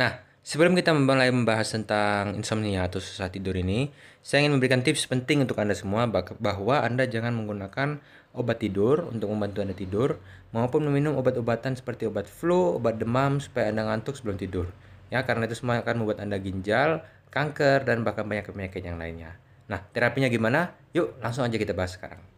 Nah, sebelum kita mulai membahas tentang insomnia atau susah tidur ini, saya ingin memberikan tips penting untuk Anda semua bahwa Anda jangan menggunakan obat tidur untuk membantu Anda tidur maupun meminum obat-obatan seperti obat flu, obat demam supaya Anda ngantuk sebelum tidur. Ya, karena itu semua akan membuat Anda ginjal, kanker dan bahkan banyak penyakit yang lainnya. Nah, terapinya gimana? Yuk, langsung aja kita bahas sekarang.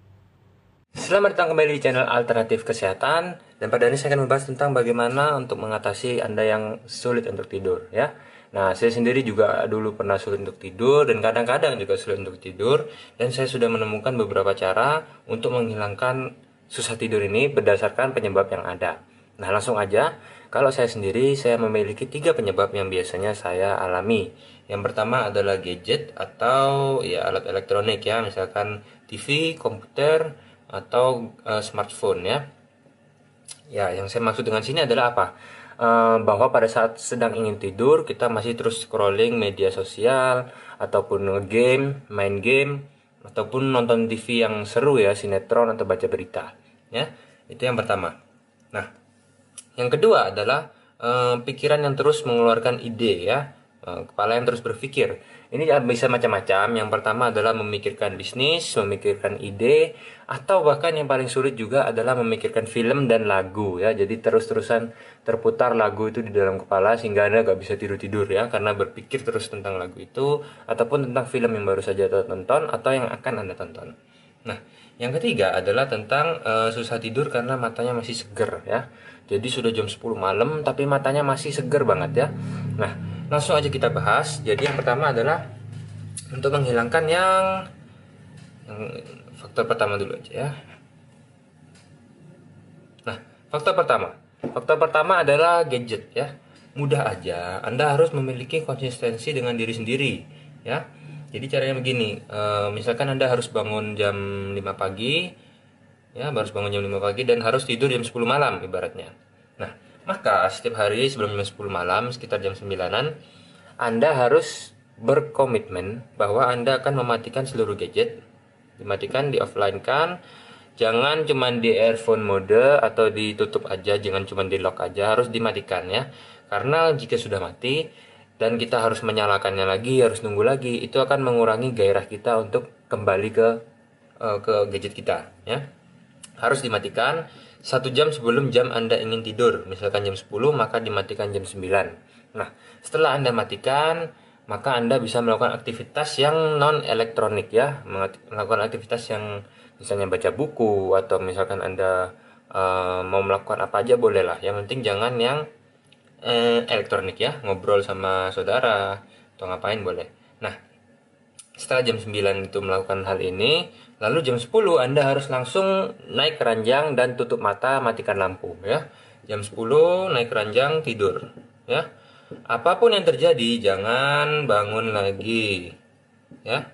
Selamat datang kembali di channel Alternatif Kesehatan dan pada ini saya akan membahas tentang bagaimana untuk mengatasi Anda yang sulit untuk tidur ya. Nah, saya sendiri juga dulu pernah sulit untuk tidur dan kadang-kadang juga sulit untuk tidur dan saya sudah menemukan beberapa cara untuk menghilangkan susah tidur ini berdasarkan penyebab yang ada. Nah, langsung aja. Kalau saya sendiri, saya memiliki tiga penyebab yang biasanya saya alami. Yang pertama adalah gadget atau ya alat elektronik ya, misalkan TV, komputer, atau uh, smartphone ya. Ya, yang saya maksud dengan sini adalah apa? Uh, bahwa pada saat sedang ingin tidur kita masih terus scrolling media sosial ataupun game, main game ataupun nonton TV yang seru ya, sinetron atau baca berita. Ya, itu yang pertama. Nah, yang kedua adalah uh, pikiran yang terus mengeluarkan ide ya, kepala yang terus berpikir. Ini bisa macam-macam. Yang pertama adalah memikirkan bisnis, memikirkan ide, atau bahkan yang paling sulit juga adalah memikirkan film dan lagu ya. Jadi terus-terusan terputar lagu itu di dalam kepala sehingga Anda gak bisa tidur-tidur ya karena berpikir terus tentang lagu itu ataupun tentang film yang baru saja tonton atau yang akan Anda tonton. Nah, yang ketiga adalah tentang uh, susah tidur karena matanya masih seger ya. Jadi sudah jam 10 malam tapi matanya masih seger banget ya. Nah, langsung aja kita bahas. Jadi yang pertama adalah untuk menghilangkan yang, yang faktor pertama dulu aja ya. Nah, faktor pertama. Faktor pertama adalah gadget ya. Mudah aja. Anda harus memiliki konsistensi dengan diri sendiri ya. Jadi caranya begini, e, misalkan Anda harus bangun jam 5 pagi, ya harus bangun jam 5 pagi dan harus tidur jam 10 malam ibaratnya. Maka setiap hari sebelum jam 10 malam sekitar jam 9-an Anda harus berkomitmen bahwa Anda akan mematikan seluruh gadget. Dimatikan, di offline kan. Jangan cuma di earphone mode atau ditutup aja, jangan cuma di lock aja, harus dimatikan ya. Karena jika sudah mati dan kita harus menyalakannya lagi, harus nunggu lagi, itu akan mengurangi gairah kita untuk kembali ke uh, ke gadget kita ya. Harus dimatikan satu jam sebelum jam Anda ingin tidur, misalkan jam 10 maka dimatikan jam 9. Nah, setelah Anda matikan, maka Anda bisa melakukan aktivitas yang non elektronik ya, melakukan aktivitas yang misalnya baca buku atau misalkan Anda uh, mau melakukan apa aja boleh lah. Yang penting jangan yang uh, elektronik ya, ngobrol sama saudara atau ngapain boleh. Nah, setelah jam 9 itu melakukan hal ini, Lalu jam 10 Anda harus langsung naik keranjang dan tutup mata, matikan lampu ya. Jam 10 naik keranjang tidur ya. Apa pun yang terjadi jangan bangun lagi ya.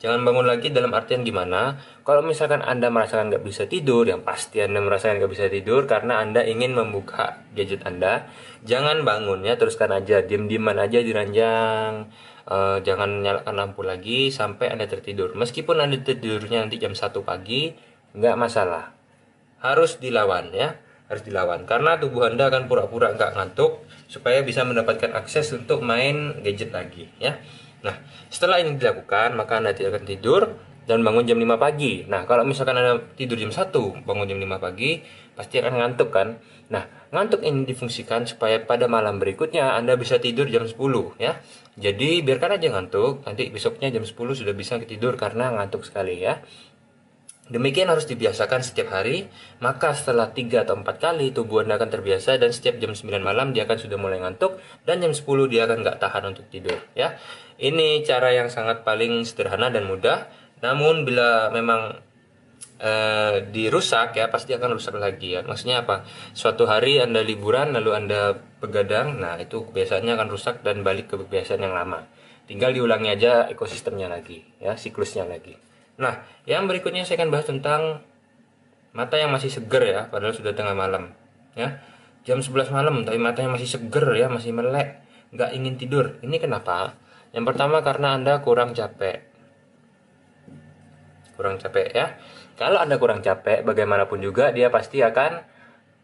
Jangan bangun lagi dalam artian gimana? Kalau misalkan Anda merasakan nggak bisa tidur, yang pasti Anda merasakan nggak bisa tidur karena Anda ingin membuka gadget Anda, jangan bangun ya, teruskan aja, diem-dieman aja di ranjang, uh, jangan nyalakan lampu lagi sampai anda tertidur. Meskipun anda tidurnya nanti jam 1 pagi nggak masalah. Harus dilawan ya. Harus dilawan. Karena tubuh anda akan pura-pura nggak ngantuk supaya bisa mendapatkan akses untuk main gadget lagi ya. Nah setelah ini dilakukan maka anda tidak akan tidur dan bangun jam 5 pagi. Nah, kalau misalkan Anda tidur jam 1, bangun jam 5 pagi, pasti akan ngantuk kan? Nah, ngantuk ini difungsikan supaya pada malam berikutnya Anda bisa tidur jam 10 ya. Jadi, biarkan aja ngantuk, nanti besoknya jam 10 sudah bisa tidur karena ngantuk sekali ya. Demikian harus dibiasakan setiap hari, maka setelah 3 atau 4 kali tubuh Anda akan terbiasa dan setiap jam 9 malam dia akan sudah mulai ngantuk dan jam 10 dia akan nggak tahan untuk tidur ya. Ini cara yang sangat paling sederhana dan mudah namun bila memang e, dirusak ya pasti akan rusak lagi ya. Maksudnya apa? Suatu hari Anda liburan lalu Anda begadang, nah itu kebiasaannya akan rusak dan balik ke kebiasaan yang lama. Tinggal diulangi aja ekosistemnya lagi ya, siklusnya lagi. Nah, yang berikutnya saya akan bahas tentang mata yang masih seger ya, padahal sudah tengah malam ya. Jam 11 malam tapi matanya masih seger ya, masih melek, nggak ingin tidur. Ini kenapa? Yang pertama karena Anda kurang capek kurang capek ya. Kalau Anda kurang capek, bagaimanapun juga dia pasti akan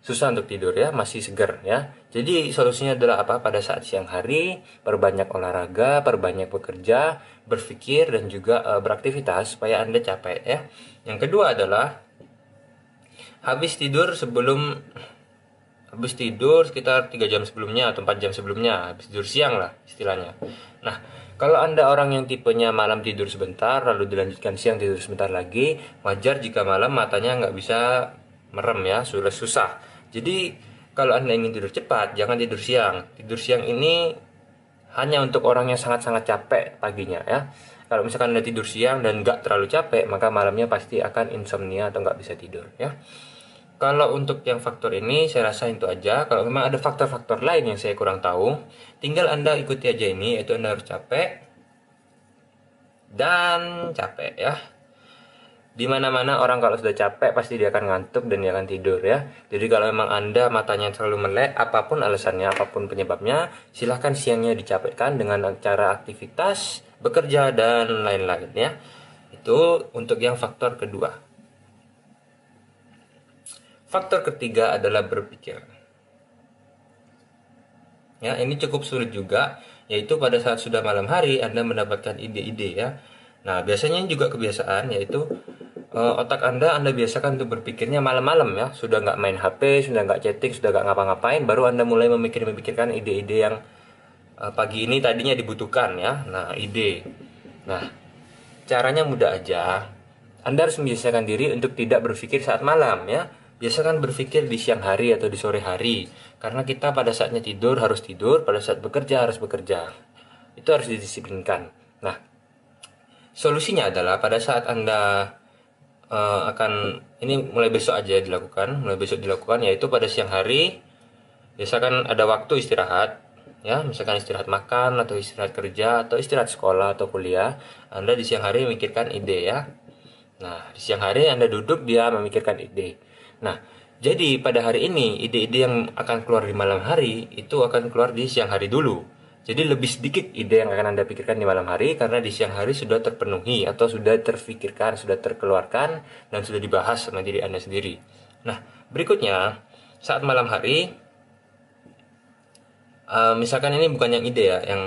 susah untuk tidur ya, masih segar ya. Jadi solusinya adalah apa? Pada saat siang hari, perbanyak olahraga, perbanyak bekerja, berpikir dan juga e, beraktivitas supaya Anda capek ya. Yang kedua adalah habis tidur sebelum habis tidur sekitar 3 jam sebelumnya atau 4 jam sebelumnya, habis tidur siang lah istilahnya. Nah, kalau Anda orang yang tipenya malam tidur sebentar lalu dilanjutkan siang tidur sebentar lagi, wajar jika malam matanya nggak bisa merem ya, sudah susah jadi kalau Anda ingin tidur cepat, jangan tidur siang. Tidur siang ini hanya untuk orang yang sangat-sangat capek paginya ya. Kalau misalkan Anda tidur siang dan nggak terlalu capek, maka malamnya pasti akan insomnia atau nggak bisa tidur ya. Kalau untuk yang faktor ini saya rasa itu aja. Kalau memang ada faktor-faktor lain yang saya kurang tahu, tinggal Anda ikuti aja ini, yaitu Anda harus capek dan capek ya di mana-mana orang kalau sudah capek pasti dia akan ngantuk dan dia akan tidur ya. Jadi kalau memang Anda matanya terlalu melek, apa pun alasannya, apa pun penyebabnya, silahkan siangnya dicapekkan dengan cara aktivitas, bekerja dan lain-lain ya. Itu untuk yang faktor kedua. Faktor ketiga adalah berpikir. Ya, ini cukup sulit juga, yaitu pada saat sudah malam hari Anda mendapatkan ide-ide ya. Nah, biasanya juga kebiasaan yaitu uh, otak anda anda biasakan untuk berpikirnya malam-malam ya. Sudah nggak main HP sudah nggak chatting sudah nggak ngapa-ngapain baru anda mulai memikir-memikirkan ide-ide yang uh, pagi ini tadinya dibutuhkan ya. Nah ide. Nah caranya mudah aja. Anda harus membiasakan diri untuk tidak berpikir saat malam ya biasakan berpikir di siang hari atau di sore hari. Karena kita pada saatnya tidur harus tidur pada saat bekerja harus bekerja. Itu harus didisiplinkan. Nah solusinya adalah pada saat anda uh, akan ini mulai besok aja dilakukan mulai besok dilakukan yaitu pada siang hari biasakan ada waktu istirahat ya. Misalkan istirahat makan atau istirahat kerja atau istirahat sekolah atau kuliah anda di siang hari memikirkan ide ya. Nah di siang hari anda duduk dia memikirkan ide nah jadi pada hari ini ide-ide yang akan keluar di malam hari itu akan keluar di siang hari dulu jadi lebih sedikit ide yang akan Anda pikirkan di malam hari karena di siang hari sudah terpenuhi atau sudah terfikirkan, sudah terkeluarkan dan sudah dibahas sama diri Anda sendiri. Nah, berikutnya saat malam hari uh, misalkan ini bukan yang ide ya, yang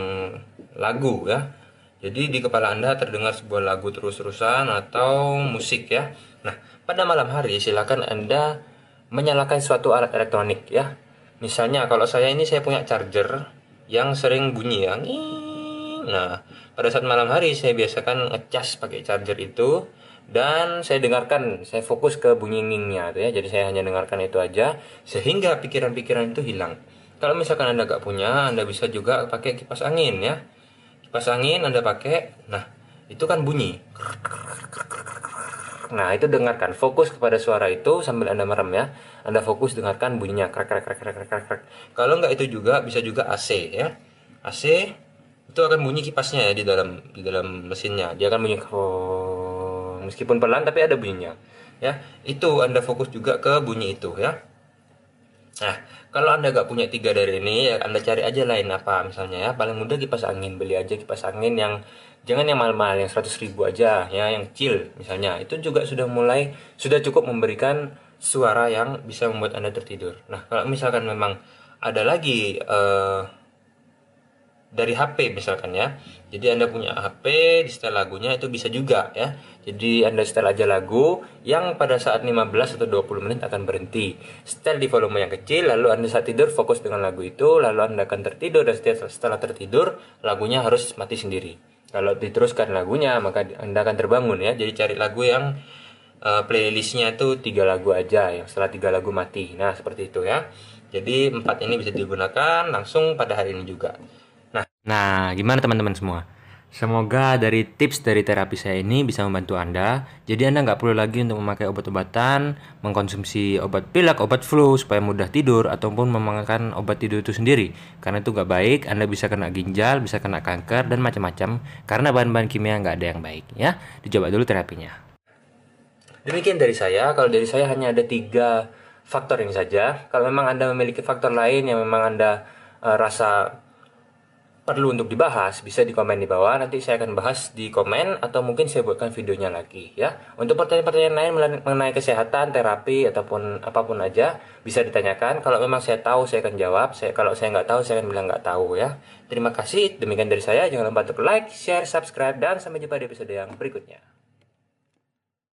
lagu ya. Jadi di kepala Anda terdengar sebuah lagu terus-terusan atau musik ya. Nah, pada malam hari silakan Anda menyalakan suatu alat elektronik ya. Misalnya kalau saya ini saya punya charger yang sering bunyi ya. Nah, pada saat malam hari saya biasakan ngecas pakai charger itu dan saya dengarkan, saya fokus ke bunyi ngingnya ya. Jadi saya hanya dengarkan itu aja sehingga pikiran-pikiran itu hilang. Kalau misalkan Anda gak punya, Anda bisa juga pakai kipas angin ya. Kipas angin Anda pakai, nah itu kan bunyi. Nah, itu dengarkan, fokus kepada suara itu sambil Anda merem ya. Anda fokus dengarkan bunyinya krek krek krek krek krek krek. Kalau nggak itu juga bisa juga AC ya. AC itu akan bunyi kipasnya ya di dalam di dalam mesinnya. Dia akan bunyi meskipun pelan tapi ada bunyinya. Ya, itu Anda fokus juga ke bunyi itu ya. Nah, kalau Anda nggak punya tiga dari ini, ya Anda cari aja lain apa misalnya ya. Paling mudah kipas angin, beli aja kipas angin yang jangan yang mahal-mahal yang 100 ribu aja ya yang kecil misalnya itu juga sudah mulai sudah cukup memberikan suara yang bisa membuat anda tertidur nah kalau misalkan memang ada lagi uh, dari HP misalkan ya. Jadi anda punya HP di setel lagunya itu bisa juga ya. Jadi anda setel aja lagu yang pada saat 15 atau 20 menit akan berhenti. Setel di volume yang kecil lalu anda saat tidur fokus dengan lagu itu lalu anda akan tertidur dan setelah tertidur lagunya harus mati sendiri. Kalau diteruskan lagunya maka anda akan terbangun ya. Jadi cari lagu yang uh, playlistnya itu tiga lagu aja yang setelah tiga lagu mati. Nah seperti itu ya. Jadi empat ini bisa digunakan langsung pada hari ini juga nah gimana teman-teman semua Semoga dari tips dari terapi saya ini bisa membantu Anda. Jadi Anda nggak perlu lagi untuk memakai obat-obatan, mengkonsumsi obat pilek, obat flu supaya mudah tidur, ataupun memakan obat tidur itu sendiri. Karena itu nggak baik, Anda bisa kena ginjal, bisa kena kanker, dan macam-macam. Karena bahan-bahan kimia nggak ada yang baik. Ya, dicoba dulu terapinya. Demikian dari saya. Kalau dari saya hanya ada tiga faktor ini saja. Kalau memang Anda memiliki faktor lain yang memang Anda uh, rasa perlu untuk dibahas bisa di komen di bawah. Nanti saya akan bahas di komen atau mungkin saya buatkan videonya lagi ya. Untuk pertanyaan-pertanyaan lain mengenai kesehatan terapi ataupun apa pun aja bisa ditanyakan. Kalau memang saya tahu saya akan jawab. Saya kalau saya nggak tahu saya akan bilang nggak tahu ya. Terima kasih. Demikian dari saya. Jangan lupa untuk like share subscribe dan sampai jumpa di episode yang berikutnya